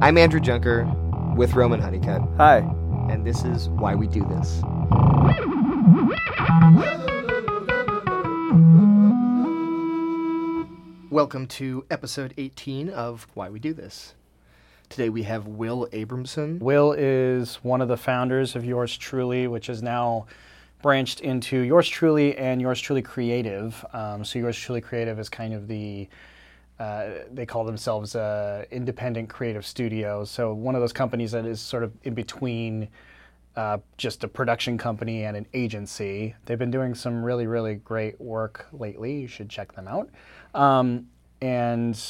I'm Andrew Junker with Roman Honeycutt, Hi. and this is why we do this. Welcome to episode 18 of Why We Do This. Today we have Will Abramson. Will is one of the founders of Yours Truly, which is now branched into Yours Truly and Yours Truly Creative. Um, so Yours Truly Creative is kind of the uh, they call themselves uh, independent creative studio. So one of those companies that is sort of in between uh, just a production company and an agency. They've been doing some really, really great work lately. You should check them out. Um, and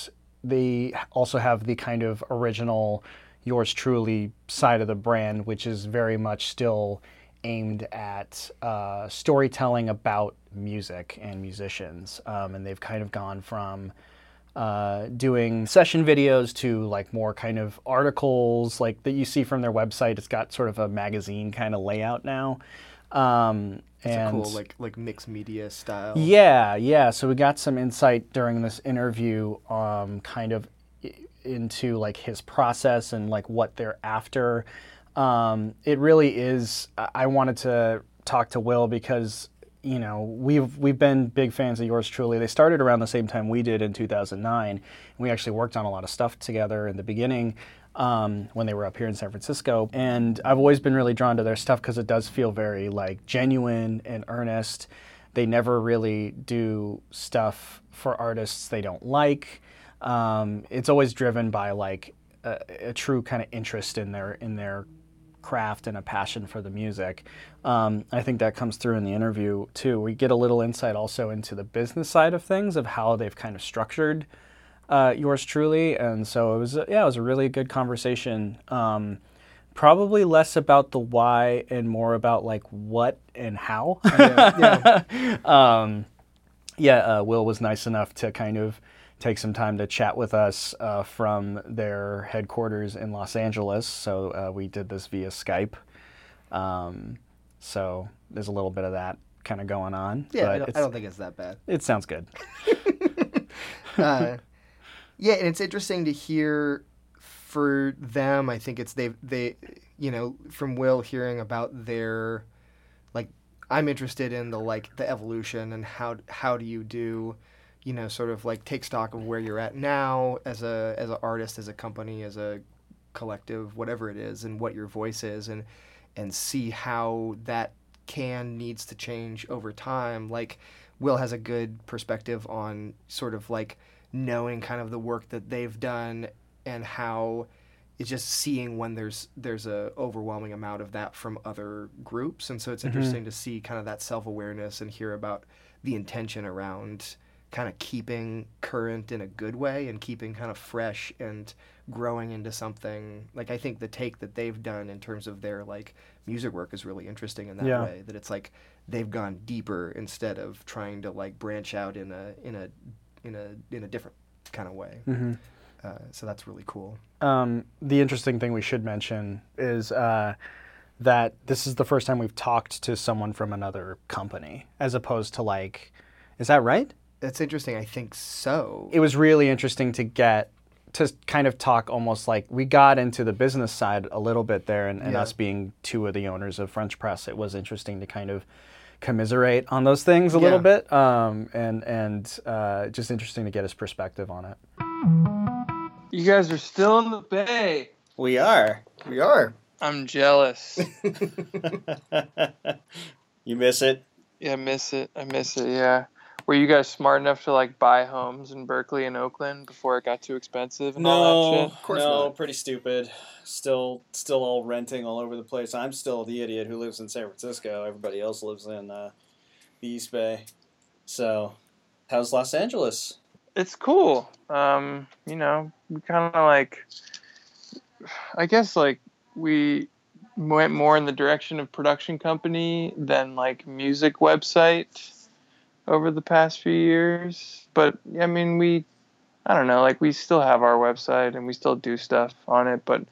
they also have the kind of original yours truly side of the brand, which is very much still aimed at uh, storytelling about music and musicians. Um, and they've kind of gone from uh, doing session videos to like more kind of articles like that you see from their website. It's got sort of a magazine kind of layout now. Um, It's a and cool like like mixed media style. yeah, yeah. So we got some insight during this interview, um, kind of into like his process and like what they're after. Um, it really is. I wanted to talk to Will because you know we've we've been big fans of yours truly. They started around the same time we did in 2009, we actually worked on a lot of stuff together in the beginning um, when they were up here in San Francisco. And I've always been really drawn to their stuff because it does feel very like genuine and earnest. They never really do stuff for artists they don't like. Um, it's always driven by like a, a true kind of interest in their in their craft and a passion for the music. Um, I think that comes through in the interview too. We get a little insight also into the business side of things of how they've kind of structured uh, yours truly, and so it was yeah, it was a really good conversation. Um, probably less about the why and more about like what and how. Yeah, um, yeah, uh, Will was nice enough to kind of take some time to chat with us uh, from their headquarters in Los Angeles. So uh, we did this via Skype. Um, so there's a little bit of that kind of going on. Yeah, but I, don't, I don't think it's that bad. it sounds good. uh, yeah, and it's interesting to hear for them. I think it's they they you know from Will hearing about their like I'm interested in the like the evolution and how how do you do you know sort of like take stock of where you're at now as a as an artist as a company as a collective whatever it is and what your voice is and and see how that can needs to change over time. Like will has a good perspective on sort of like knowing kind of the work that they've done and how it's just seeing when there's there's a overwhelming amount of that from other groups. And so it's mm-hmm. interesting to see kind of that self-awareness and hear about the intention around kind of keeping current in a good way and keeping kind of fresh and growing into something like I think the take that they've done in terms of their like music work is really interesting in that Yeah. way that it's like they've gone deeper instead of trying to like branch out in a in a in a in a different kind of way hmm uh, so that's really cool Um, the interesting thing we should mention is uh, that this is the first time we've talked to someone from another company, as opposed to like, is that right? That's interesting I think so It was really interesting to get to kind of talk almost like we got into the business side a little bit there, and, and Yeah. us being two of the owners of French Press, it was interesting to kind of commiserate on those things a little bit, um, and and uh, just interesting to get his perspective on it. You guys are still in the bay. We are. we are I'm jealous. you miss it? yeah, I miss it. I miss it. Yeah. Were you guys smart enough to like buy homes in Berkeley and Oakland before it got too expensive and all that No, shit? course no, not. pretty stupid. Still, still all renting all over the place. I'm still the idiot who lives in San Francisco. Everybody else lives in uh, the East Bay. So, how's Los Angeles? It's cool. Um, you know, we kind of like, I guess like we went more in the direction of production company than like music website over the past few years. But I mean, we, I don't know, like we still have our website and we still do stuff on it, but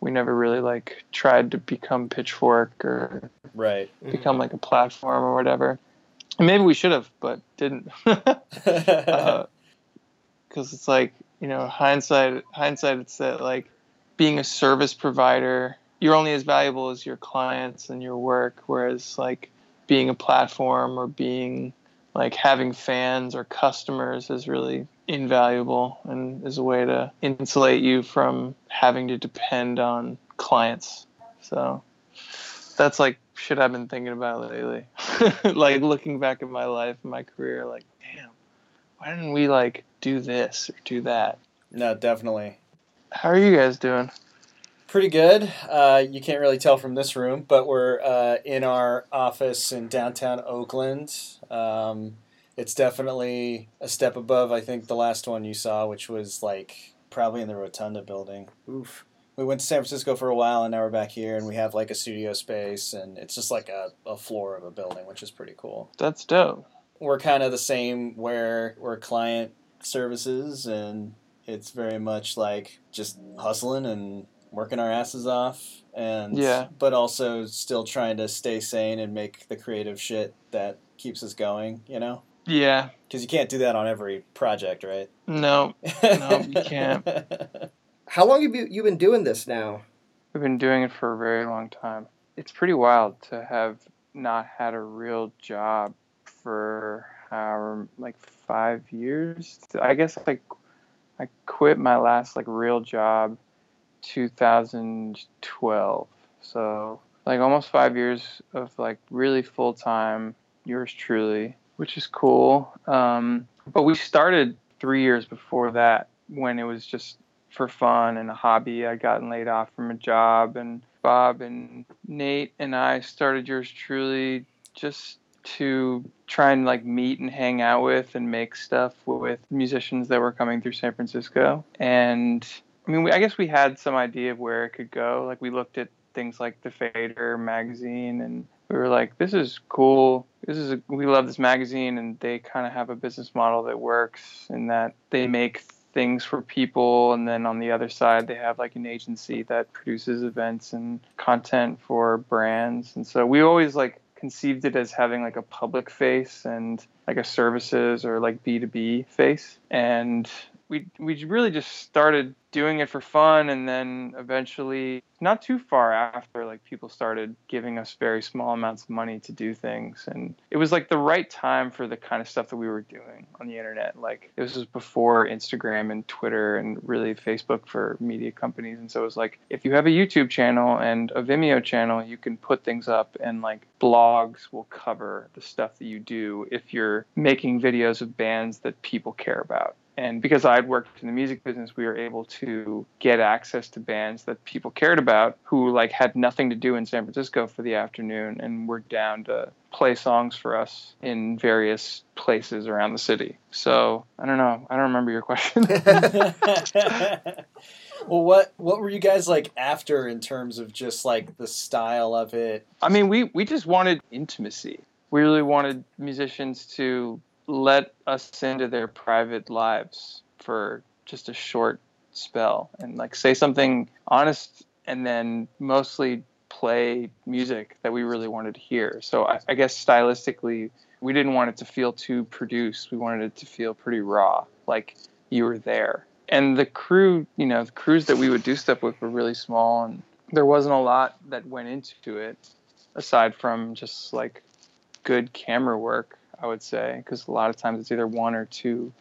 we never really like tried to become Pitchfork or Right. Mm-hmm. become like a platform or whatever. And maybe we should have, but didn't. Uh, because it's like you know hindsight hindsight it's that like being a service provider, you're only as valuable as your clients and your work. Whereas like being a platform or being like having fans or customers is really invaluable and is a way to insulate you from having to depend on clients. So that's like shit I've been thinking about lately. like looking back at my life and my career, like, damn, why didn't we like do this or do that? No, definitely. How are you guys doing? Pretty good. Uh, you can't really tell from this room, but we're uh, in our office in downtown Oakland. Um, it's definitely a step above, I think, the last one you saw, which was like probably in the Rotunda building. Oof. We went to San Francisco for a while, and now we're back here, and we have like a studio space, and it's just like a, a floor of a building, which is pretty cool. That's dope. We're kind of the same where we're client services, and it's very much like just hustling and working our asses off and Yeah. but also still trying to stay sane and make the creative shit that keeps us going you know Yeah. because you can't do that on every project right No, No, you can't. How long have you you been doing this now? we've been doing it for a very long time. It's pretty wild to have not had a real job for however like five years. I guess like I quit my last like real job 2012. So like almost five years of like really full time yours truly, which is cool. Um, but we started three years before that when it was just for fun and a hobby. I'd gotten laid off from a job, and Bob and Nate and I started yours truly just to try and like meet and hang out with and make stuff with musicians that were coming through San Francisco. And I mean, we, I guess we had some idea of where it could go. Like we looked at things like the Fader magazine, and we were like, "This is cool. This is a, we love this magazine." And they kind of have a business model that works in that they make things for people, and then on the other side, they have like an agency that produces events and content for brands. And so we always like conceived it as having like a public face and like a services or like B2B face. And we we really just started doing it for fun and then eventually not too far after like people started giving us very small amounts of money to do things. And it was like the right time for the kind of stuff that we were doing on the internet. Like this was before instagram and twitter and really facebook for media companies. And so it was like if you have a youtube channel and a vimeo channel you can put things up and like blogs will cover the stuff that you do if you're making videos of bands that people care about and because I'd worked in the music business, we were able to get access to bands that people cared about who like had nothing to do in San Francisco for the afternoon and were down to play songs for us in various places around the city. So I don't know. I don't remember your question. well what what were you guys like after in terms of just like the style of it I mean, we, we just wanted intimacy. We really wanted musicians to let us into their private lives for just a short spell and like say something honest and then mostly play music that we really wanted to hear. So I, I guess stylistically, we didn't want it to feel too produced. We wanted it to feel pretty raw, like you were there. And the crew, you know, the crews that we would do stuff with were really small and there wasn't a lot that went into it aside from just like good camera work, I would say, because a lot of times it's either one or two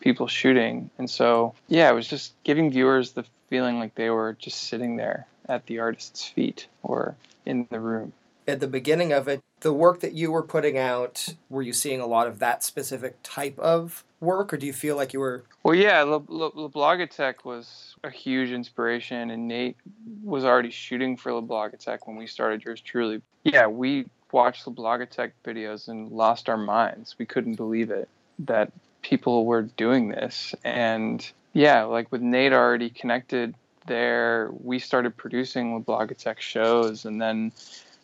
people shooting. And so, yeah, it was just giving viewers the feeling like they were just sitting there at the artist's feet or in the room. At the beginning of it, the work that you were putting out, were you seeing a lot of that specific type of work, or do you feel like you were? Well, yeah, Le, Le, Le was a huge inspiration, and Nate was already shooting for Le Blogothèque when we started Yours Truly. Yeah, we watched Le Blogothèque videos and lost our minds. We couldn't believe it that people were doing this. And yeah, like with Nate already connected there, we started producing Le Blogothèque shows and then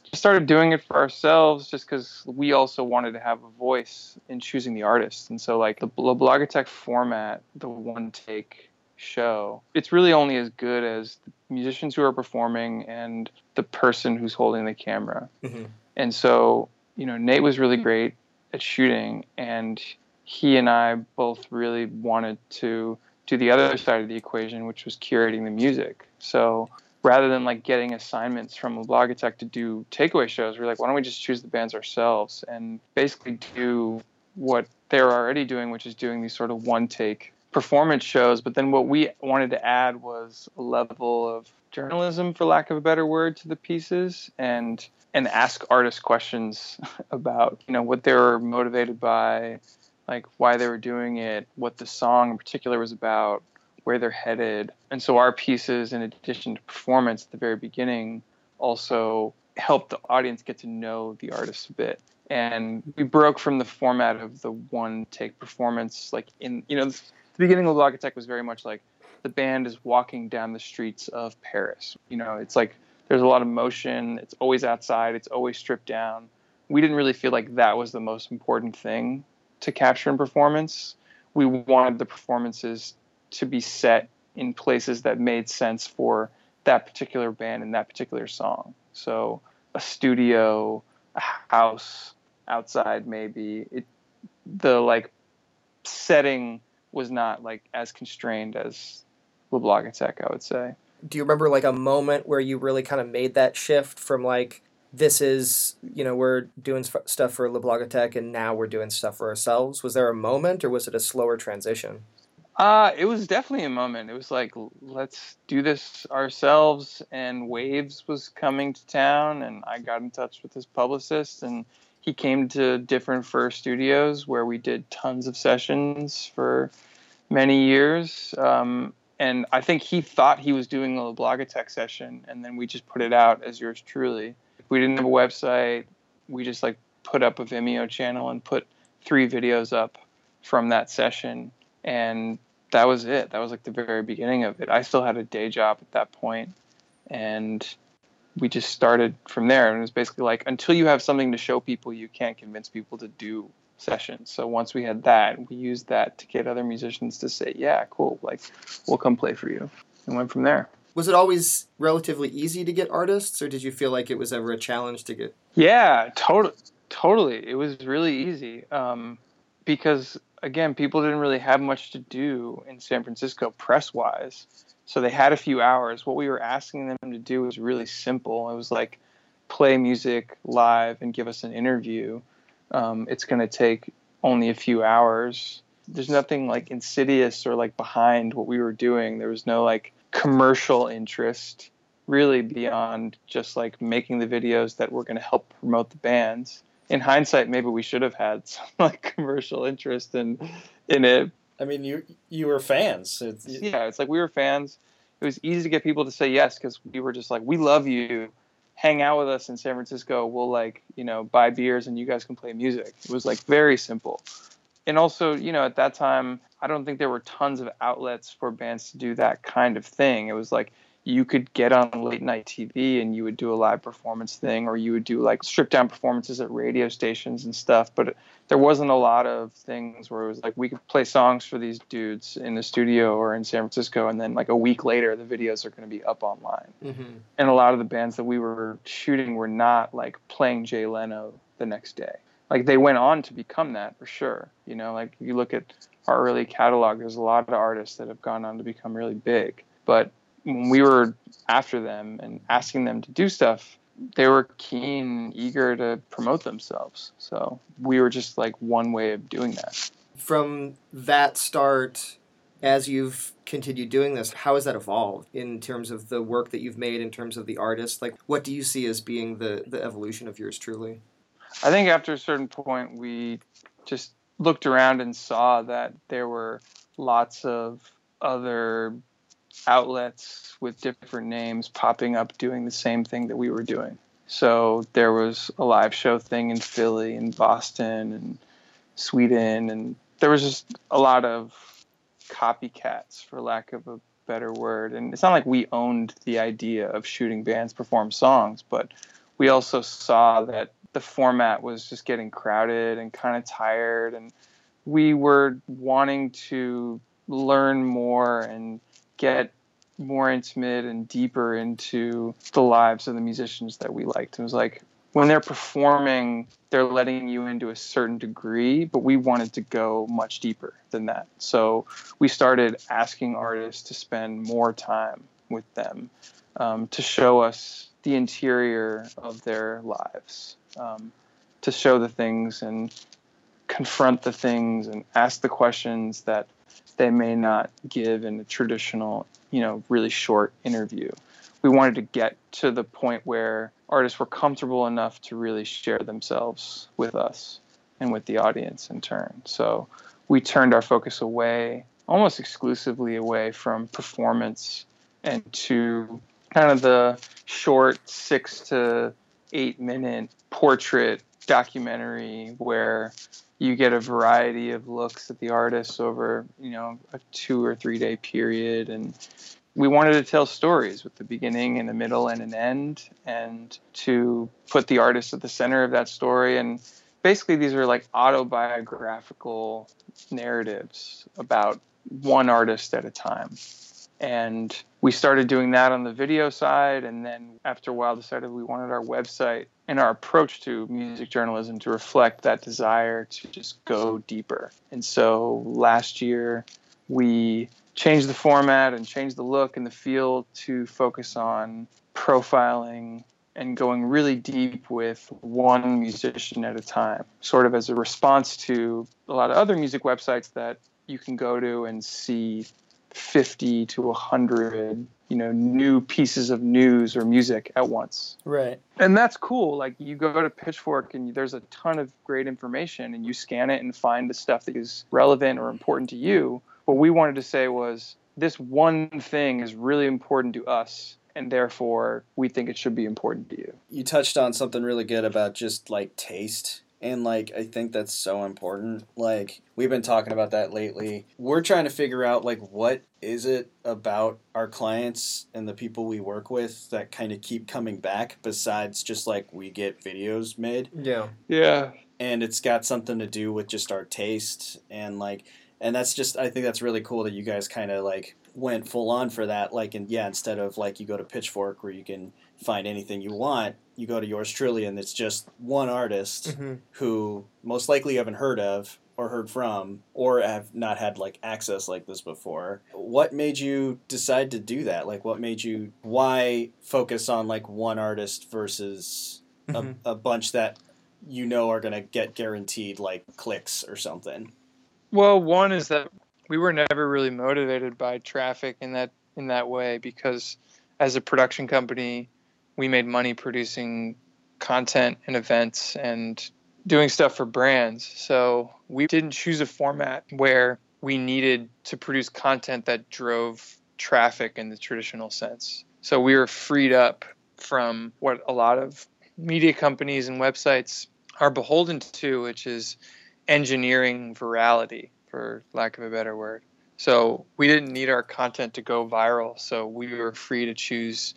just started doing it for ourselves just because we also wanted to have a voice in choosing the artists. And so, like the Le Blogothèque format, the one take show, it's really only as good as the musicians who are performing and the person who's holding the camera. Mhm. And so, you know, Nate was really hmm. great at shooting, and he and I both really wanted to do the other side of the equation, which was curating the music. So rather than like getting assignments from a Blogothèque to do takeaway shows, we're like, why don't we just choose the bands ourselves and basically do what they're already doing, which is doing these sort of one take performance shows. But then what we wanted to add was a level of journalism, for lack of a better word, to the pieces and and ask artists questions about you know what they were motivated by, like why they were doing it, what the song in particular was about, where they're headed. And so our pieces, in addition to performance at the very beginning, also help the audience get to know the artist a bit. And we broke from the format of the one take performance. Like in, you know, the beginning of Blogothèque was very much like the band is walking down the streets of Paris. You know, it's like there's a lot of motion. It's always outside. It's always stripped down. We didn't really feel like that was the most important thing to capture in performance. We wanted the performances to be set in places that made sense for that particular band and that particular song. So a studio, a house, outside maybe. It the like setting was not like as constrained as Blogothèque, I would say. Do you remember like a moment where you really kind of made that shift from like this is you know we're doing stuff for Blogothèque and now we're doing stuff for ourselves? Was there a moment or was it a slower transition? Uh, it was definitely a moment. It was like, let's do this ourselves. And Wavves was coming to town, and I got in touch with his publicist, and he came to Different Fur studios where we did tons of sessions for many years. Um, and I think he thought he was doing a Blogothèque session, and then we just put it out as yours truly. We didn't have a website. We just like put up a Vimeo channel and put three videos up from that session. And that was it. That was like the very beginning of it. I still had a day job at that point, and we just started from there. And it was basically like until you have something to show people, you can't convince people to do sessions. So once we had that, we used that to get other musicians to say, "Yeah, cool, like we'll come play for you," and went from there. Was it always relatively easy to get artists, or did you feel like it was ever a challenge to get? Yeah, totally, totally. It was really easy um, because again, people didn't really have much to do in San Francisco press wise. So they had a few hours. What we were asking them to do was really simple. It was like play music live and give us an interview. Um, it's going to take only a few hours. There's nothing like insidious or like behind what we were doing. There was no like commercial interest really beyond just like making the videos that were going to help promote the bands in hindsight, maybe we should have had some like commercial interest in in it. I mean, you you were fans. It's, yeah, it's like we were fans. It was easy to get people to say yes because we were just like, we love you. Hang out with us in San Francisco. We'll like you know buy beers and you guys can play music. It was like very simple. And also, you know, at that time, I don't think there were tons of outlets for bands to do that kind of thing. It was like you could get on late night TV and you would do a live performance thing, or you would do like stripped down performances at radio stations and stuff. But there wasn't a lot of things where it was like we could play songs for these dudes in the studio or in San Francisco, and then like a week later, the videos are going to be up online. Mm-hmm. And a lot of the bands that we were shooting were not like playing Jay Leno the next day. Like they went on to become that for sure. You know, like you look at our early catalog, there's a lot of artists that have gone on to become really big. But when we were after them and asking them to do stuff, they were keen, eager to promote themselves. So we were just like one way of doing that. From that start, as you've continued doing this, how has that evolved in terms of the work that you've made, in terms of the artist? Like, what do you see as being the, the evolution of yours truly? I think after a certain point, we just looked around and saw that there were lots of other outlets with different names popping up doing the same thing that we were doing. So there was a live show thing in Philly and Boston and Sweden, and there was just a lot of copycats, for lack of a better word. And it's not like we owned the idea of shooting bands perform songs, but we also saw that the format was just getting crowded and kind of tired, and we were wanting to learn more and get more intimate and deeper into the lives of the musicians that we liked. It was like when they're performing, they're letting you into a certain degree, but we wanted to go much deeper than that. So we started asking artists to spend more time with them um, to show us the interior of their lives, um, to show the things and confront the things and ask the questions that they may not give in a traditional, you know, really short interview. We wanted to get to the point where artists were comfortable enough to really share themselves with us and with the audience in turn. So we turned our focus away, almost exclusively away from performance and to kind of the short six to eight minute portrait documentary where you get a variety of looks at the artists over you know a two or three day period. And we wanted to tell stories with the beginning and a middle and an end and to put the artist at the center of that story. And basically these are like autobiographical narratives about one artist at a time. And we started doing that on the video side. And then after a while decided we wanted our website and our approach to music journalism to reflect that desire to just go deeper. And so last year we changed the format and changed the look and the feel to focus on profiling and going really deep with one musician at a time, sort of as a response to a lot of other music websites that you can go to and see 50 to 100 you know new pieces of news or music at once Right. and that's cool like you go to pitchfork and there's a ton of great information and you scan it and find the stuff that is relevant or important to you what we wanted to say was this one thing is really important to us and therefore we think it should be important to you You touched on something really good about just like taste. And like I think that's so important. Like we've been talking about that lately. We're trying to figure out like what is it about our clients and the people we work with that kind of keep coming back besides just like we get videos made. Yeah. yeah and it's got something to do with just our taste and like and that's just i think that's really cool that you guys kind of like went full on for that like and yeah instead of like you go to pitchfork where you can find anything you want you go to yours truly and it's just one artist hmm who most likely you haven't heard of or heard from or have not had like access like this before. What made you decide to do that? Like what made you why focus on like one artist versus Mhm. a, a bunch that you know are going to get guaranteed like clicks or something? Well, one is that we were never really motivated by traffic in that in that way because as a production company, we made money producing content and events and doing stuff for brands. So we didn't choose a format where we needed to produce content that drove traffic in the traditional sense. So we were freed up from what a lot of media companies and websites are beholden to, which is engineering virality, for lack of a better word. So we didn't need our content to go viral. So we were free to choose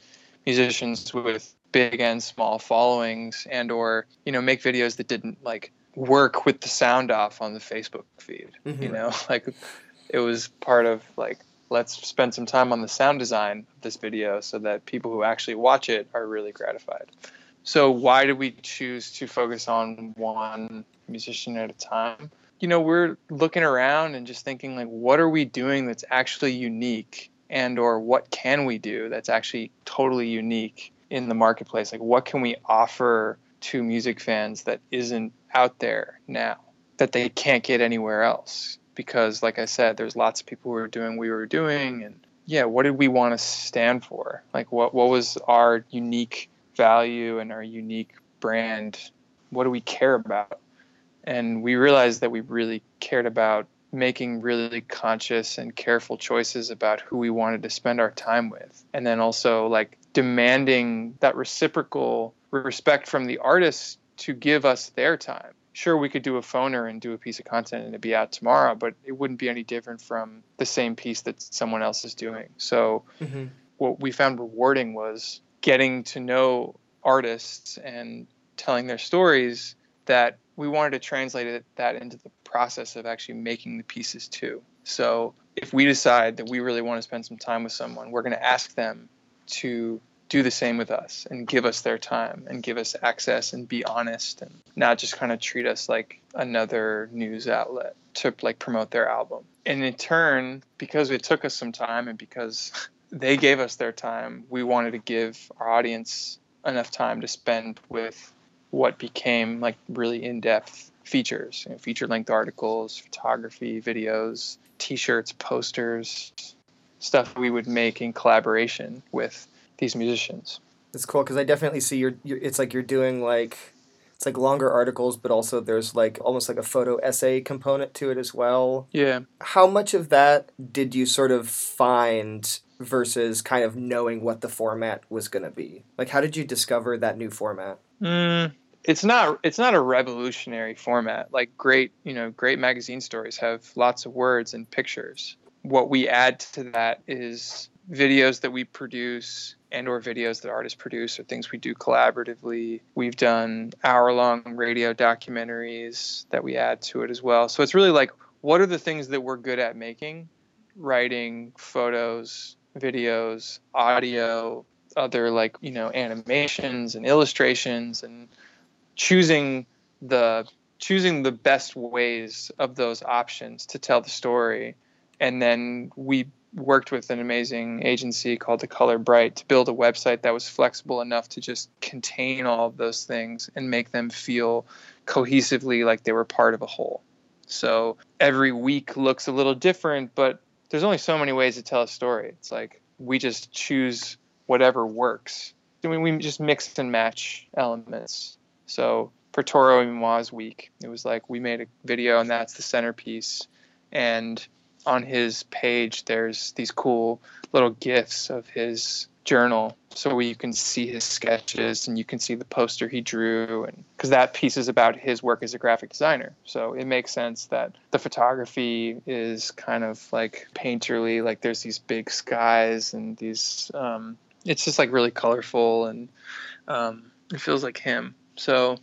musicians with big and small followings and or, you know, make videos that didn't like work with the sound off on the Facebook feed. You Mhm. know, like it was part of like let's spend some time on the sound design of this video so that people who actually watch it are really gratified. So why did we choose to focus on one musician at a time? You know, we're looking around and just thinking like what are we doing that's actually unique and or what can we do that's actually totally unique in the marketplace? Like what can we offer to music fans that isn't out there now that they can't get anywhere else? Because like I said, there's lots of people who are doing what we were doing and yeah, what did we want to stand for? Like what what was our unique value and our unique brand? What do we care about? And we realized that we really cared about making really conscious and careful choices about who we wanted to spend our time with. And then also like demanding that reciprocal respect from the artists to give us their time. Sure, we could do a phoner and do a piece of content and it'd be out tomorrow, but it wouldn't be any different from the same piece that someone else is doing. So hmm what we found rewarding was getting to know artists and telling their stories that we wanted to translate it, that into the process of actually making the pieces too. So if we decide that we really want to spend some time with someone, we're going to ask them to do the same with us and give us their time and give us access and be honest and not just kind of treat us like another news outlet to like promote their album. And in turn, because it took us some time and because they gave us their time, we wanted to give our audience enough time to spend with what became like really in-depth features, you know, feature-length articles, photography, videos, t-shirts, posters, stuff we would make in collaboration with these musicians. It's cool because I definitely see you're, you're. It's like you're doing like it's like longer articles, but also there's like almost like a photo essay component to it as well. Yeah. How much of that did you sort of find versus kind of knowing what the format was going to be? Like, how did you discover that new format? Mm, it's not it's not a revolutionary format. Like great, you know, great magazine stories have lots of words and pictures. What we add to that is videos that we produce and or videos that artists produce or things we do collaboratively. We've done hour-long radio documentaries that we add to it as well. So it's really like what are the things that we're good at making? Writing, photos, videos, audio, other like, you know, animations and illustrations and choosing the choosing the best ways of those options to tell the story and then we worked with an amazing agency called The Color Bright to build a website that was flexible enough to just contain all of those things and make them feel cohesively like they were part of a whole. So every week looks a little different, but there's only so many ways to tell a story. It's like we just choose whatever works. I mean, we just mix and match elements. So for Toro y Moi's week, it was like we made a video and that's the centerpiece. And on his page there's these cool little gifs of his journal so you can see his sketches and you can see the poster he drew and because that piece is about his work as a graphic designer so it makes sense that the photography is kind of like painterly like there's these big skies and these um, it's just like really colorful and um, it feels like him so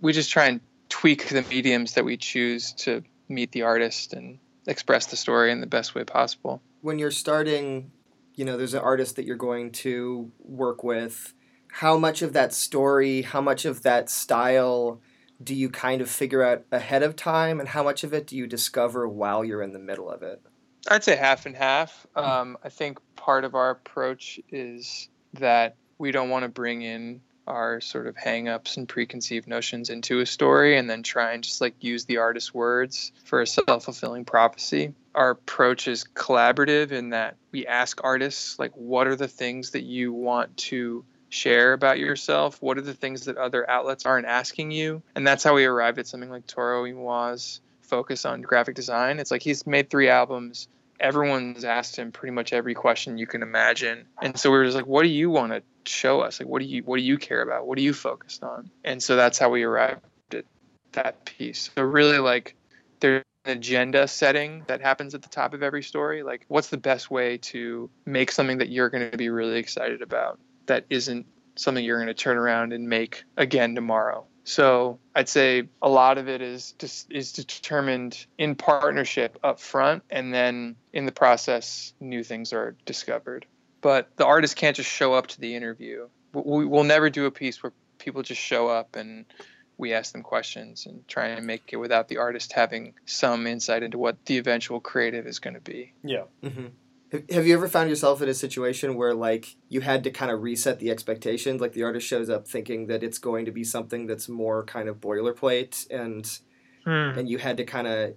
we just try and tweak the mediums that we choose to meet the artist and express the story in the best way possible. When you're starting, you know, there's an artist that you're going to work with. How much of that story, how much of that style do you kind of figure out ahead of time, and how much of it do you discover while you're in the middle of it? I'd say half and half. Um, I think part of our approach is that we don't want to bring in our sort of hangups and preconceived notions into a story and then try and just like use the artist's words for a self-fulfilling prophecy. Our approach is collaborative in that we ask artists like what are the things that you want to share about yourself? What are the things that other outlets aren't asking you? And that's how we arrived at something like toro Moi's focus on graphic design. It's like he's made three albums. Everyone's asked him pretty much every question you can imagine. And so we were just like what do you want to show us? Like what do you what do you care about? What are you focused on? And so that's how we arrived at that piece. So really like there's an agenda setting that happens at the top of every story. Like what's the best way to make something that you're going to be really excited about that isn't something you're going to turn around and make again tomorrow so I'd say a lot of it is just is determined in partnership up front, and then in the process, new things are discovered but the artist can't just show up to the interview. We, will never do a piece where people just show up and we ask them questions and try and make it without the artist having some insight into what the eventual creative is going to be. Yeah. Mm-hmm. Have you ever found yourself in a situation where like you had to kind of reset the expectations? Like the artist shows up thinking that it's going to be something that's more kind of boilerplate, and hmm. and you had to kind of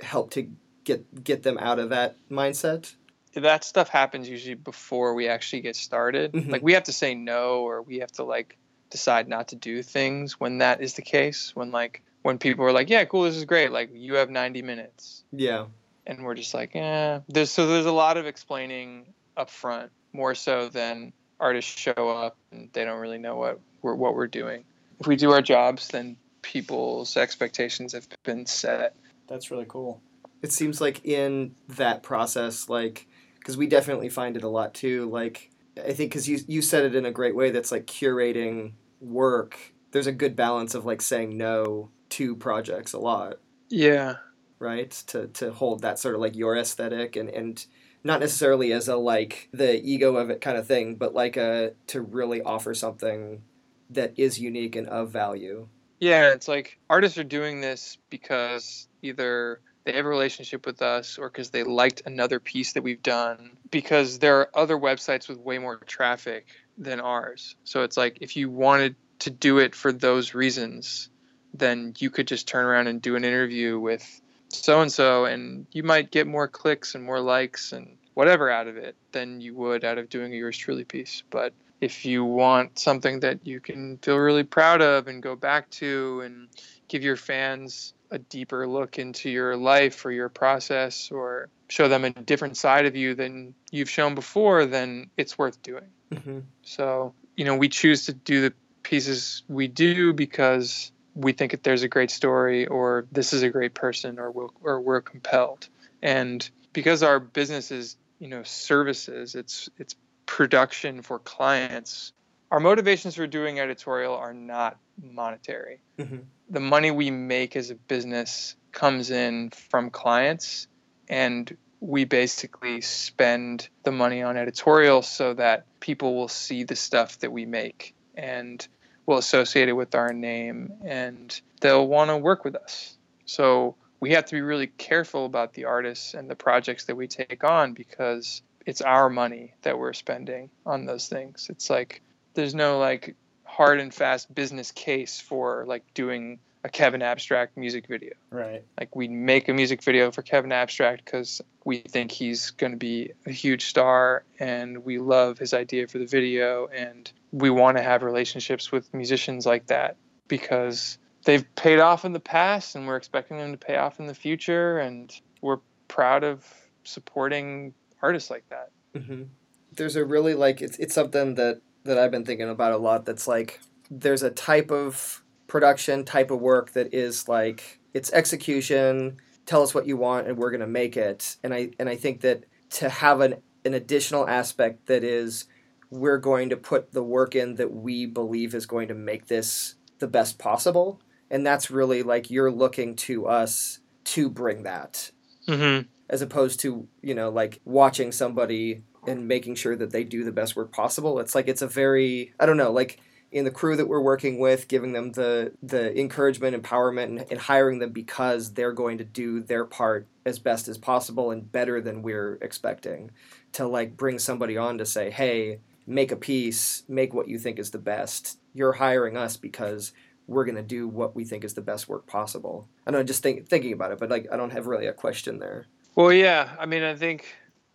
help to get get them out of that mindset that stuff happens usually before we actually get started. Mm-hmm. Like we have to say no or we have to like decide not to do things when that is the case. When like when people are like, "Yeah, cool, this is great. Like you have 90 minutes." Yeah. And we're just like, "Yeah." There's so there's a lot of explaining up front more so than artists show up and they don't really know what we're what we're doing. If we do our jobs, then people's expectations have been set. That's really cool. It seems like in that process like because we definitely find it a lot too. Like I think because you you said it in a great way. That's like curating work. There's a good balance of like saying no to projects a lot. Yeah. Right. To to hold that sort of like your aesthetic and and not necessarily as a like the ego of it kind of thing, but like a to really offer something that is unique and of value. Yeah, it's like artists are doing this because either they have a relationship with us or because they liked another piece that we've done because there are other websites with way more traffic than ours. So it's like if you wanted to do it for those reasons, then you could just turn around and do an interview with so and so and you might get more clicks and more likes and whatever out of it than you would out of doing a yours truly piece. But if you want something that you can feel really proud of and go back to and give your fans a deeper look into your life or your process or show them a different side of you than you've shown before, then it's worth doing. Mm-hmm. So, you know, we choose to do the pieces we do because we think that there's a great story or this is a great person or we'll, or we're compelled. And because our business is, you know, services, it's it's production for clients. Our motivations for doing editorial are not monetary. Mm-hmm. The money we make as a business comes in from clients, and we basically spend the money on editorial so that people will see the stuff that we make and will associate it with our name and they'll want to work with us. So we have to be really careful about the artists and the projects that we take on because it's our money that we're spending on those things. It's like there's no like hard and fast business case for like doing a Kevin Abstract music video. Right. Like we make a music video for Kevin Abstract because we think he's going to be a huge star and we love his idea for the video and we want to have relationships with musicians like that because they've paid off in the past and we're expecting them to pay off in the future and we're proud of supporting artists like that. Mm-hmm. There's a really like it's it's something that that I've been thinking about a lot. That's like there's a type of production type of work that is like it's execution. Tell us what you want, and we're gonna make it. And I and I think that to have an an additional aspect that is we're going to put the work in that we believe is going to make this the best possible. And that's really like you're looking to us to bring that Mm-hmm. as opposed to you know like watching somebody and making sure that they do the best work possible it's like it's a very i don't know like in the crew that we're working with giving them the the encouragement empowerment and, and hiring them because they're going to do their part as best as possible and better than we're expecting to like bring somebody on to say hey make a piece make what you think is the best you're hiring us because we're going to do what we think is the best work possible i don't know just think, thinking about it but like i don't have really a question there Well, yeah. I mean, I think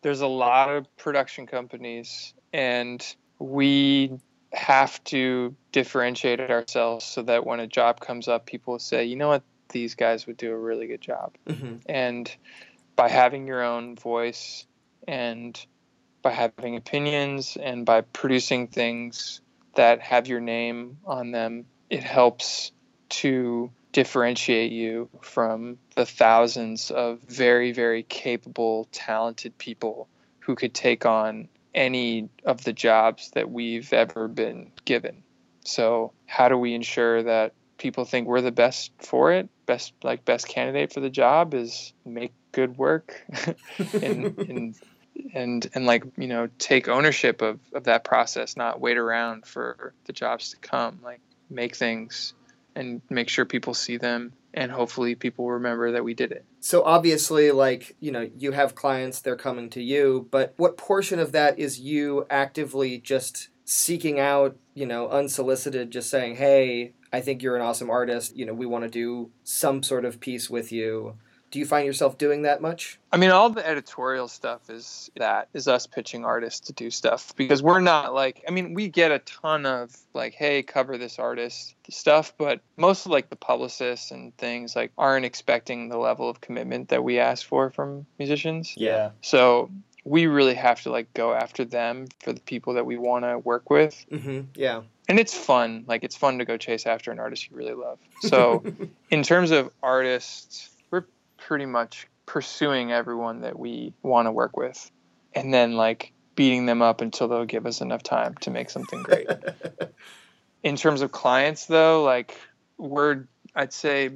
there's a lot of production companies, and we have to differentiate ourselves so that when a job comes up, people say, you know what, these guys would do a really good job. mm-hmm. And by having your own voice and by having opinions and by producing things that have your name on them, it helps to differentiate you from the thousands of very, very capable, talented people who could take on any of the jobs that we've ever been given. So, how do we ensure that people think we're the best for it? Best, like, best candidate for the job is make good work and, and and and like you know take ownership of, of that process not wait around for the jobs to come like make things and make sure people see them and hopefully people remember that we did it. So obviously like you know you have clients they're coming to you but what portion of that is you actively just seeking out you know unsolicited just saying hey i think you're an awesome artist. You know we want to do some sort of piece with you do you find yourself doing that much I mean, all the editorial stuff is that is us pitching artists to do stuff because we're not like, I mean, we get a ton of like, hey, cover this artist stuff, but most of like the publicists and things like aren't expecting the level of commitment that we ask for from musicians. Yeah. So we really have to like go after them for the people that we want to work with. mm-hmm. yeah And it's fun. Like, it's fun to go chase after an artist you really love. So, in terms of artists, we're pretty much pursuing everyone that we want to work with and then like beating them up until they'll give us enough time to make something great. in terms of clients though, like we're I'd say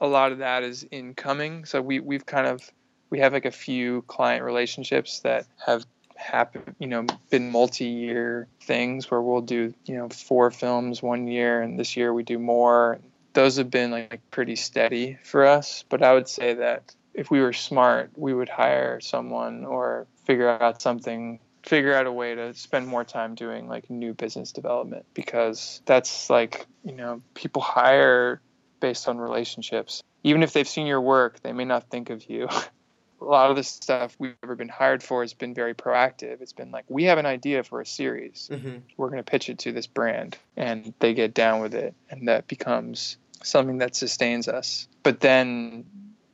a lot of that is incoming. So we we've kind of we have like a few client relationships that have happen you know been multi-year things where we'll do you know four films one year and this year we do more those have been like pretty steady for us but i would say that if we were smart we would hire someone or figure out something figure out a way to spend more time doing like new business development because that's like you know people hire based on relationships. Even if they've seen your work they may not think of you a lot of the stuff we've ever been hired for has been very proactive. It's been like, we have an idea for a series. Mm-hmm. We're going to pitch it to this brand. And they get down with it. And that becomes something that sustains us. But then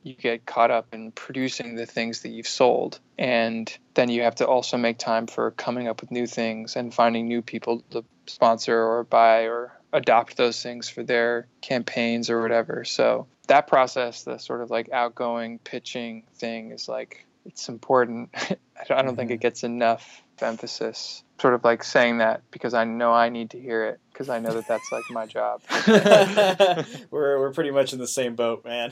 you get caught up in producing the things that you've sold. And then you have to also make time for coming up with new things and finding new people to sponsor or buy or adopt those things for their campaigns or whatever. So that process, the sort of like outgoing pitching thing, is like it's important. I don't think it gets enough emphasis. Sort of like saying that because I know I need to hear it because I know that that's like my job. we're we're pretty much in the same boat, man.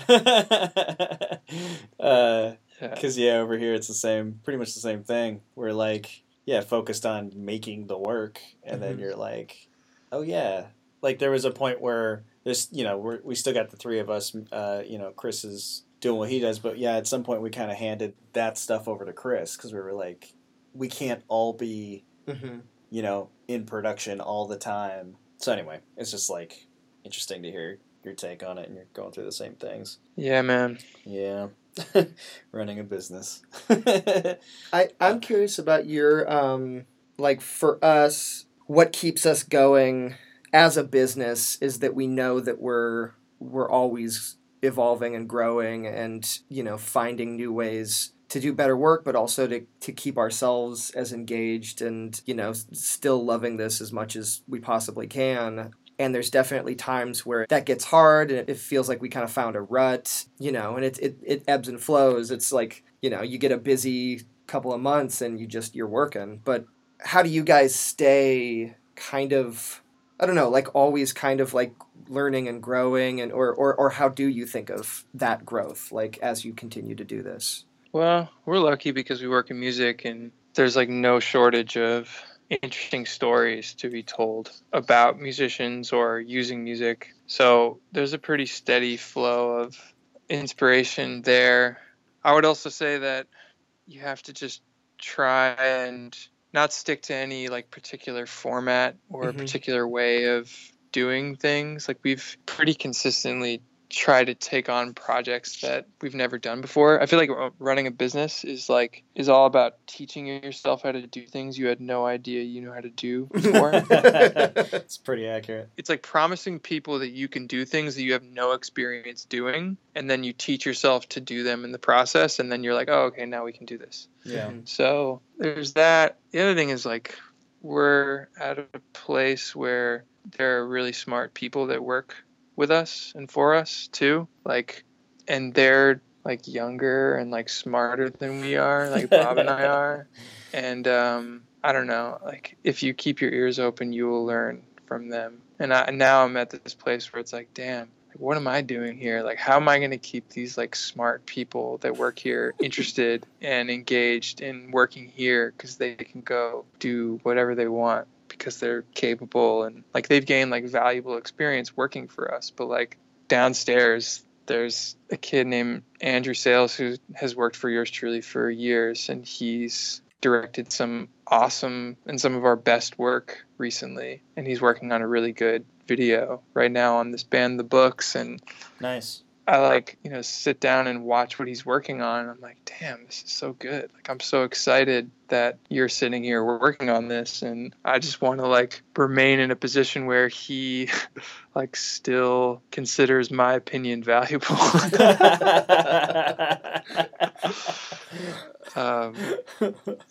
uh, Yeah. Cause yeah, over here it's the same, pretty much the same thing. We're like, yeah, focused on making the work, and then Mhm. you're like, oh yeah, like there was a point where this, you know, we're, we still got the three of us. Uh, you know, Chris is doing what he does, but yeah, at some point we kind of handed that stuff over to Chris because we were like, we can't all be, Mm-hmm. you know, in production all the time. So anyway, it's just like interesting to hear your take on it, and you're going through the same things. Yeah, man. Yeah. Running a business. I, I'm curious about your um like for us, what keeps us going as a business is that we know that we're we're always evolving and growing and you know finding new ways to do better work but also to, to keep ourselves as engaged and you know still loving this as much as we possibly can. And there's definitely times where that gets hard and it feels like we kind of found a rut you know and it, it, it ebbs and flows. It's like you know you get a busy couple of months and you just you're working. But how do you guys stay kind of i don't know like always kind of like learning and growing and or or, or how do you think of that growth like as you continue to do this Well, we're lucky because we work in music and there's like no shortage of interesting stories to be told about musicians or using music. So there's a pretty steady flow of inspiration there. I would also say that you have to just try and not stick to any like particular format or Mhm. particular way of doing things. Like we've pretty consistently try to take on projects that we've never done before. I feel like uh, running a business is like is all about teaching yourself how to do things you had no idea you know how to do before. it's pretty accurate. it's like promising people that you can do things that you have no experience doing and then you teach yourself to do them in the process and then you're like, "Oh, okay, now we can do this." Yeah. Mm-hmm. So there's that. The other thing is like we're at a place where there are really smart people that work with us and for us too. Like, and they're like younger and like smarter than we are, like Bob and I are. And um, I don't know, like if you keep your ears open, you will learn from them. And I, now I'm at this place where it's like, damn, what am I doing here? Like, how am I going to keep these like smart people that work here interested and engaged in working here because they can go do whatever they want because they're capable and like they've gained like valuable experience working for us. But like downstairs, there's a kid named Andrew Sales who has worked for yours truly for years and he's directed some awesome and some of our best work recently and he's working on a really good video right now on this band the books and Nice. I like, you know, sit down and watch what he's working on. I'm like, damn, this is so good. Like, I'm so excited that you're sitting here working on this. And I just want to, like, remain in a position where he, like, still considers my opinion valuable. um,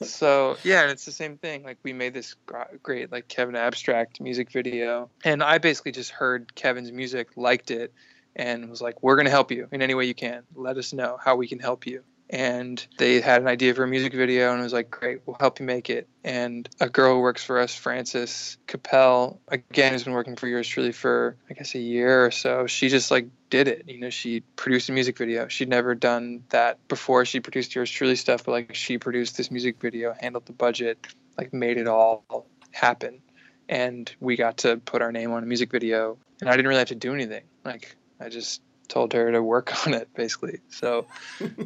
so, yeah, and it's the same thing. Like, we made this great, like, Kevin Abstract music video. And I basically just heard Kevin's music, liked it and was like, "We're going to help you in any way you can. Let us know how we can help you." and they had an idea for a music video and was like great we'll help you make it. And a girl who works for us frances capel again has been working for yours truly for i guess a year or so. She just like did it. You know she produced a music video. She'd never done that before. She produced yours truly stuff but like she produced this music video handled the budget like made it all happen. And we got to put our name on a music video. And i didn't really have to do anything. Like i just told her to work on it basically so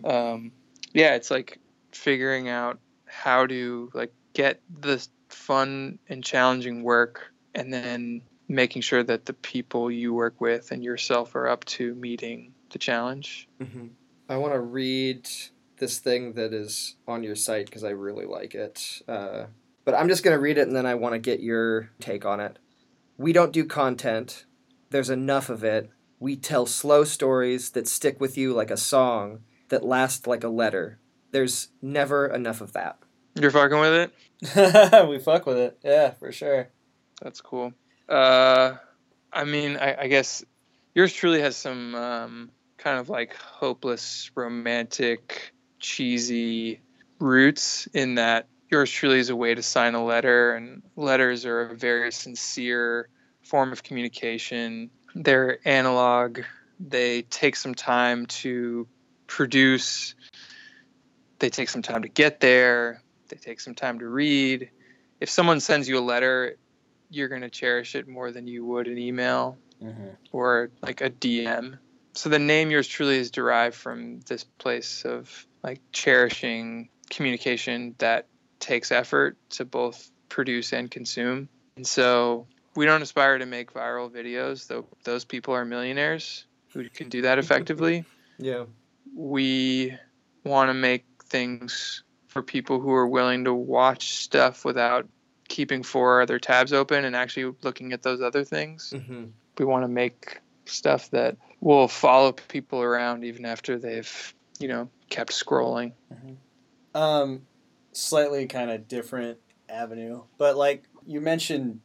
um, yeah it's like figuring out how to like get the fun and challenging work and then making sure that the people you work with and yourself are up to meeting the challenge Mm-hmm. I want to read this thing that is on your site because I really like it. Uh, but I'm just going to read it and then I want to get your take on it. We don't do content, there's enough of it. We tell slow stories that stick with you like a song, that last like a letter. There's never enough of that. you're fucking with it we fuck with it. Yeah, for sure. That's cool. Uh, I mean, I, I guess yours truly has some um, kind of like hopeless, romantic, cheesy roots in that yours truly is a way to sign a letter, and letters are a very sincere form of communication. They're analog, they take some time to produce, they take some time to get there, they take some time to read. If someone sends you a letter, you're going to cherish it more than you would an email Mm-hmm. or like a DM. So the name yours truly is derived from this place of like cherishing communication that takes effort to both produce and consume. And so we don't aspire to make viral videos, though those people are millionaires who can do that effectively. Yeah. We want to make things for people who are willing to watch stuff without keeping four other tabs open and actually looking at those other things Mm-hmm. we want to make stuff that will follow people around even after they've you know kept scrolling Um, slightly kind of different avenue, but like you mentioned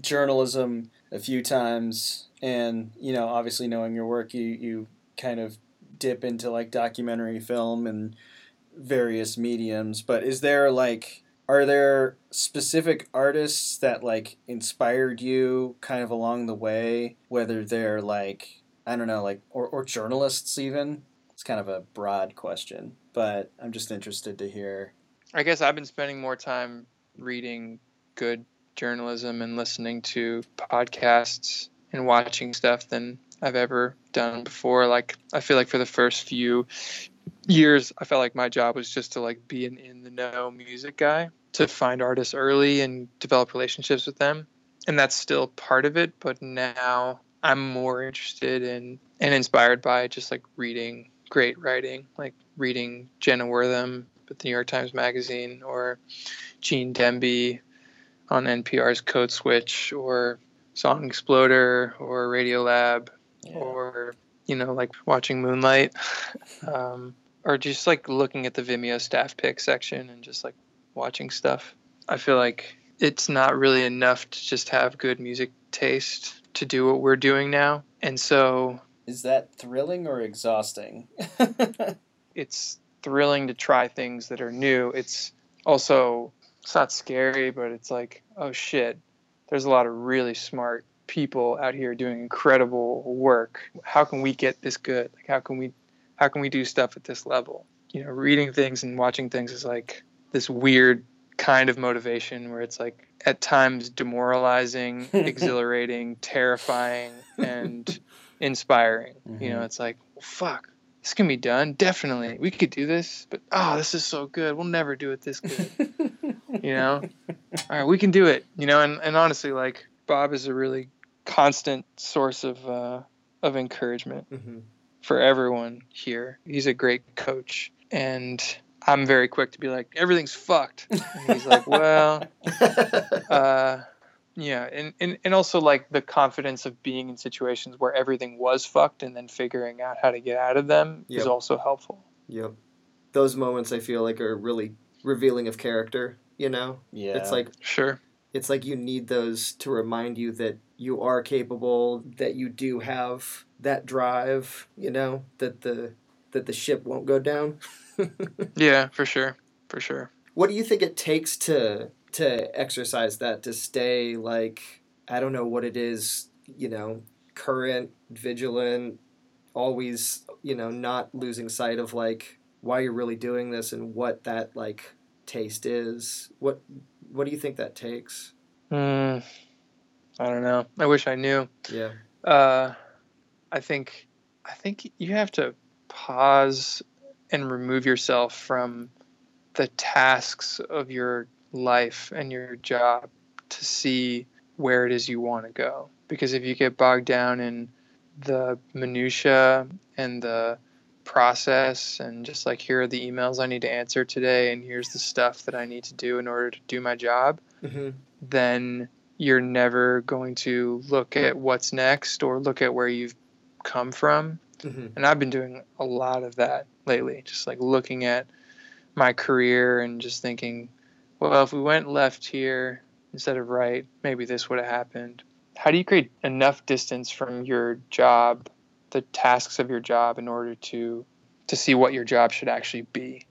journalism a few times, and you know, obviously knowing your work, you you kind of dip into like documentary film and various mediums. But is there like are there specific artists that like inspired you kind of along the way whether they're like i don't know like or, or journalists even it's kind of a broad question but i'm just interested to hear i guess i've been spending more time reading good journalism and listening to podcasts and watching stuff than i've ever done before. Like i feel like for the first few years i felt like my job was just to like be an in the know music guy to find artists early and develop relationships with them. And that's still part of it but now i'm more interested in and inspired by just like reading great writing like reading jenna wortham at the new york times magazine or gene demby on npr's code switch or song exploder or radio lab or you know like watching moonlight. Um, or just like looking at the vimeo staff pick section and just like watching stuff. I feel like it's not really enough to just have good music taste to do what we're doing now. And so is that thrilling or exhausting? It's thrilling to try things that are new. It's also it's not scary but it's like oh shit. There's a lot of really smart people out here doing incredible work. How can we get this good? Like how can we how can we do stuff at this level? You know reading things and watching things is like this weird kind of motivation where it's like at times demoralizing exhilarating terrifying and inspiring. You know Mhm. it's like well, fuck this can be done. Definitely. We could do this but oh this is so good. We'll never do it this good you know? All right we can do it you know? And, and honestly like bob is a really constant source of uh, of encouragement Mm-hmm. for everyone here. He's a great coach and i'm very quick to be like everything's fucked. And he's like well uh, yeah. And, and, and also like the confidence of being in situations where everything was fucked and then figuring out how to get out of them is also helpful. Yep. Those moments I feel like are really revealing of character, you know? yeah It's like sure it's like you need those to remind you that you are capable, that you do have that drive, you know, that the that the ship won't go down. Yeah, for sure, for sure. what do you think it takes to to exercise that to stay like I don't know what it is, you know, current, vigilant, always, you know, not losing sight of like why you're really doing this and what that like taste is. What what do you think that takes? Mm, I don't know. I wish I knew. Yeah. Uh, I think I think you have to pause and remove yourself from the tasks of your life and your job to see where it is you want to go. Because if you get bogged down in the minutia and the process and just like here are the emails I need to answer today and here's the stuff that I need to do in order to do my job, hmm then you're never going to look at what's next or look at where you've come from. hmm And I've been doing a lot of that lately, just like looking at my career and just thinking, well, if we went left here instead of right, maybe this would have happened. How do you create enough distance from your job, the tasks of your job, in order to to see what your job should actually be,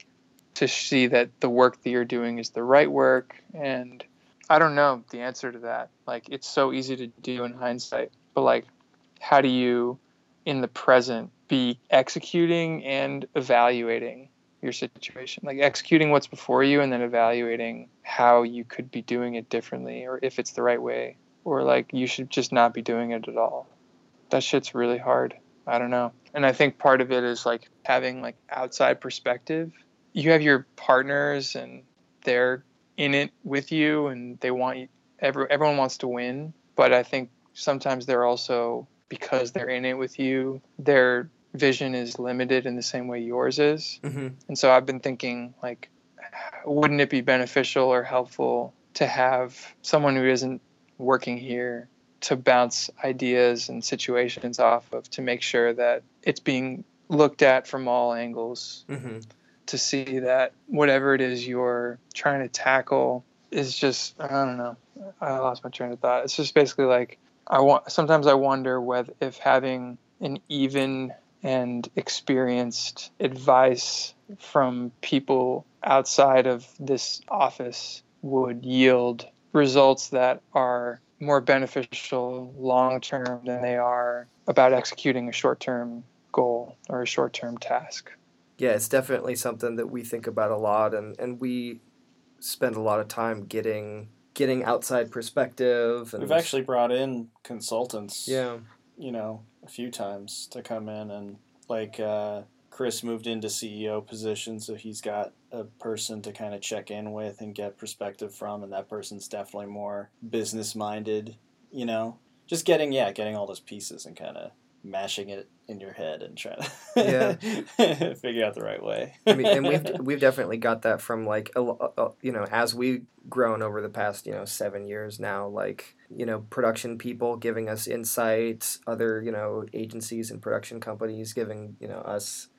to see that the work that you're doing is the right work and I don't know the answer to that. Like it's so easy to do in hindsight, but like how do you in the present be executing and evaluating your situation? Like executing what's before you and then evaluating how you could be doing it differently or if it's the right way or like you should just not be doing it at all. That shit's really hard. I don't know. And I think part of it is like having like outside perspective. You have your partners and they're in it with you and they want you every, everyone wants to win but i think sometimes they're also because they're in it with you their vision is limited in the same way yours is hmm and so i've been thinking like wouldn't it be beneficial or helpful to have someone who isn't working here to bounce ideas and situations off of to make sure that it's being looked at from all angles hmm to see that whatever it is you're trying to tackle is just I don't know. I lost my train of thought. It's just basically like I want sometimes I wonder whether if having an even and experienced advice from people outside of this office would yield results that are more beneficial long term than they are about executing a short term goal or a short term task. Yeah, it's definitely something that we think about a lot, and, and we spend a lot of time getting getting outside perspective. And We've actually brought in consultants. yeah, you know, a few times to come in and like uh, Chris moved into CEO position, so he's got a person to kind of check in with and get perspective from, and that person's definitely more business minded. You know, just getting yeah, getting all those pieces and kind of mashing it in your head and trying to yeah. figure out the right way. I mean, and we've we've definitely got that from like a, you know as we've grown over the past you know seven years now like you know production people giving us insights other you know agencies and production companies giving you know us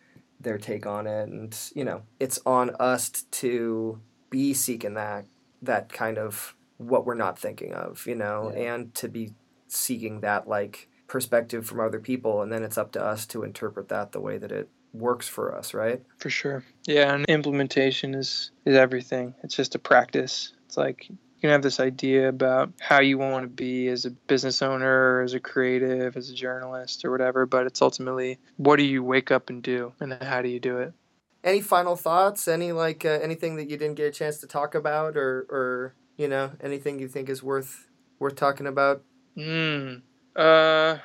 their take on it and you know it's on us to be seeking that that kind of what we're not thinking of you know Yeah. and to be seeking that like perspective from other people and then it's up to us to interpret that the way that it works for us right For sure. Yeah, and implementation is is everything. It's just a practice. It's like can have this idea about how you want to be as a business owner, or as a creative, as a journalist, or whatever, but it's ultimately what do you wake up and do, and then how do you do it? any final thoughts any like uh, anything that you didn't get a chance to talk about or or you know anything you think is worth worth talking about Hmm. Uh.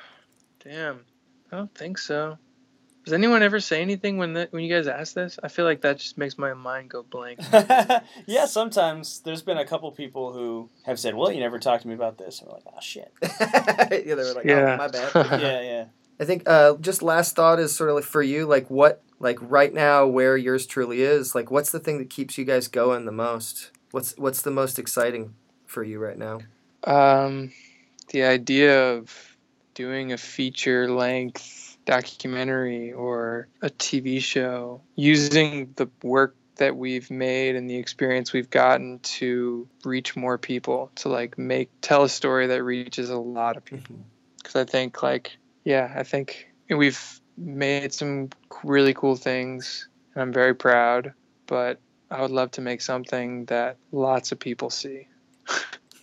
Damn. I don't think so. Does anyone ever say anything when that when you guys ask this? I feel like that just makes my mind go blank. yeah, sometimes there's been a couple people who have said, "Well, you never talked to me about this," and we're like, "Oh shit." yeah they were like Yeah. oh my bad yeah, yeah. i think uh just last thought is sort of like for you like what like right now where yours truly is like what's the thing that keeps you guys going the most what's what's the most exciting for you right now Um, the idea of doing a feature length documentary or a TV show, using the work that we've made and the experience we've gotten to reach more people, to like make tell a story that reaches a lot of people. Mm-hmm. Because I think, like, yeah, I think we've made some really cool things and I'm very proud. But I would love to make something that lots of people see.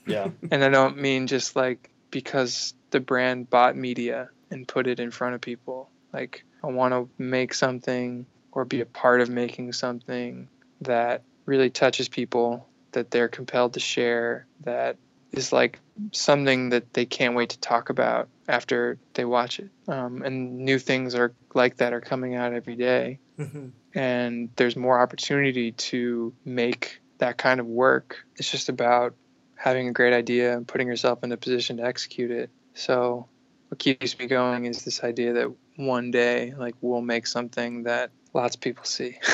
Yeah. And I don't mean just like because the brand bought media and put it in front of people. Like, I want to make something or be a part of making something that really touches people, that they're compelled to share, that is like something that they can't wait to talk about after they watch it. Um, and new things are like that are coming out every day Mhm. and there's more opportunity to make that kind of work. It's just about having a great idea and putting yourself in a position to execute it. So, what keeps me going is this idea that one day, like, we'll make something that lots of people see.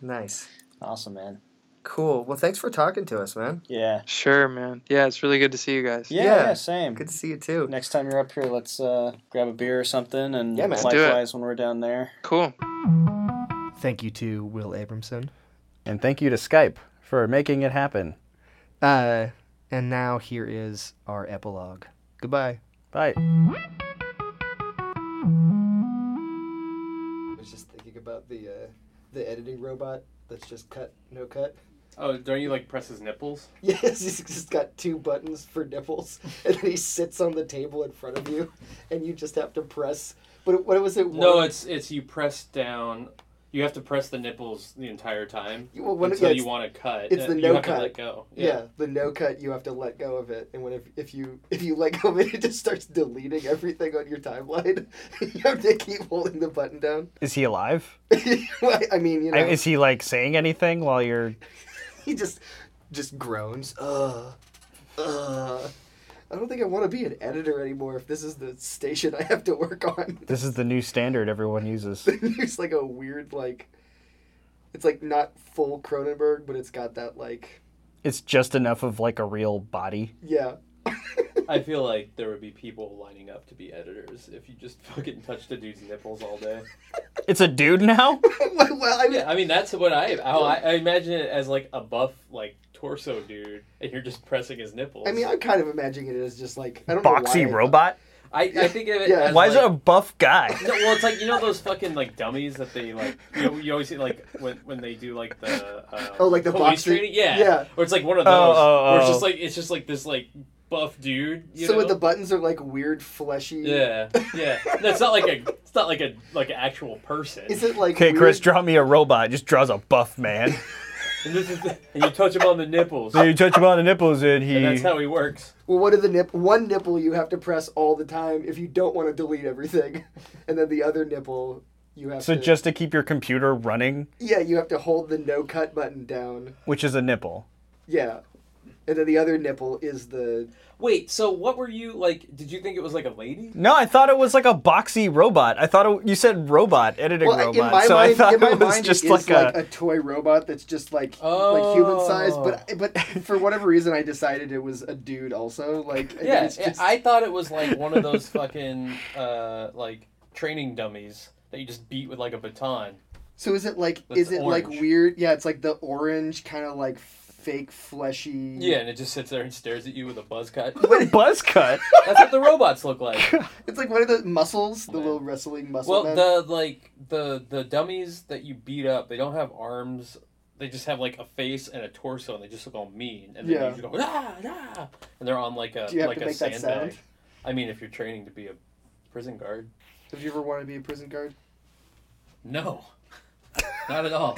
Nice. awesome, man. Cool. Well, thanks for talking to us, man. Yeah. sure, man. Yeah, it's really good to see you guys. Yeah, Yeah. yeah, same. Good to see you too. Next time you're up here, let's uh, grab a beer or something, and Yeah, man. Do it. likewise when we're down there. Cool. Thank you to Will Abramson. And thank you to Skype for making it happen. Uh, and now here is our epilogue. Goodbye. Bye. I was just thinking about the uh, the editing robot that's just cut, no cut. Oh, don't you like press his nipples? Yes, he's just got two buttons for nipples, and then he sits on the table in front of you, and you just have to press. But what was it? One? No, it's it's you press down. You have to press the nipples the entire time well, when, until yeah, you want to cut. it's Uh, the you no have cut. to let go. Yeah. the no cut. You have to let go of it, and when if, if you if you let go of it, it just starts deleting everything on your timeline. you have to keep holding the button down. Is he alive? I mean, you know, Is he like saying anything while you're? he just just groans. Uh, uh. I don't think I want to be an editor anymore. If this is the station I have to work on, This is the new standard everyone uses. there's like a weird like. It's like not full Cronenberg, but it's got that like It's just enough of like a real body. yeah. I feel like there would be people lining up to be editors if you just fucking touched a dude's nipples all day. It's a dude now. well, well, I mean, Yeah, I mean that's what I how I, I imagine it as like a buff like torso dude, and you're just pressing his nipples. I mean, I'm kind of imagining it as just like I don't know Boxy why robot. I, I think of it. Yeah. as, Why is like, it a buff guy? No, well, it's like you know those fucking like dummies that they like. You, know, you always see like when when they do like the uh, Oh, like the police boxing- training. Yeah, yeah. Or it's like one of those Oh, oh, where it's oh. just like it's just like this like buff dude. You So know? with the buttons are like weird fleshy. yeah, yeah. That's not like a. It's not like a like an actual person. Is it like Okay, Chris, draw me a robot. It Just draws a buff man. And, this is the- and you touch him on the nipples, so you touch him on the nipples, and he. and that's how he works. Well, what are the nip? One nipple you have to press all the time if you don't want to delete everything, and then the other nipple you have so to. just to keep your computer running, yeah, you have to hold the no cut button down. which is a nipple. Yeah, and then the other nipple is the. Wait, so what were you like? Did you think it was like a lady? No, I thought it was like a boxy robot. I thought it, you said robot, editing Well, robot. in my so mind, I thought in my it was mind, just it is like, like a. a toy robot that's just like like human size. But Oh. but for whatever reason, I decided it was a dude also. Like Yeah, it's just, I thought it was like one of those fucking uh like training dummies that you just beat with like a baton. So is it like That's is it like weird? Yeah, it's like the orange kind of like fake fleshy. Yeah, and it just sits there and stares at you with a buzz cut. buzz cut. That's what the robots look like. It's like one of the muscles, the little wrestling muscle. Well, men. the like the the dummies that you beat up, they don't have arms. They just have like a face and a torso, and they just look all mean. And then Yeah. you just go ah, ah, and they're on like a Do you have like to a make that sandbag. sound? I mean, if you're training to be a prison guard, Have you ever wanted to be a prison guard? no, not at all.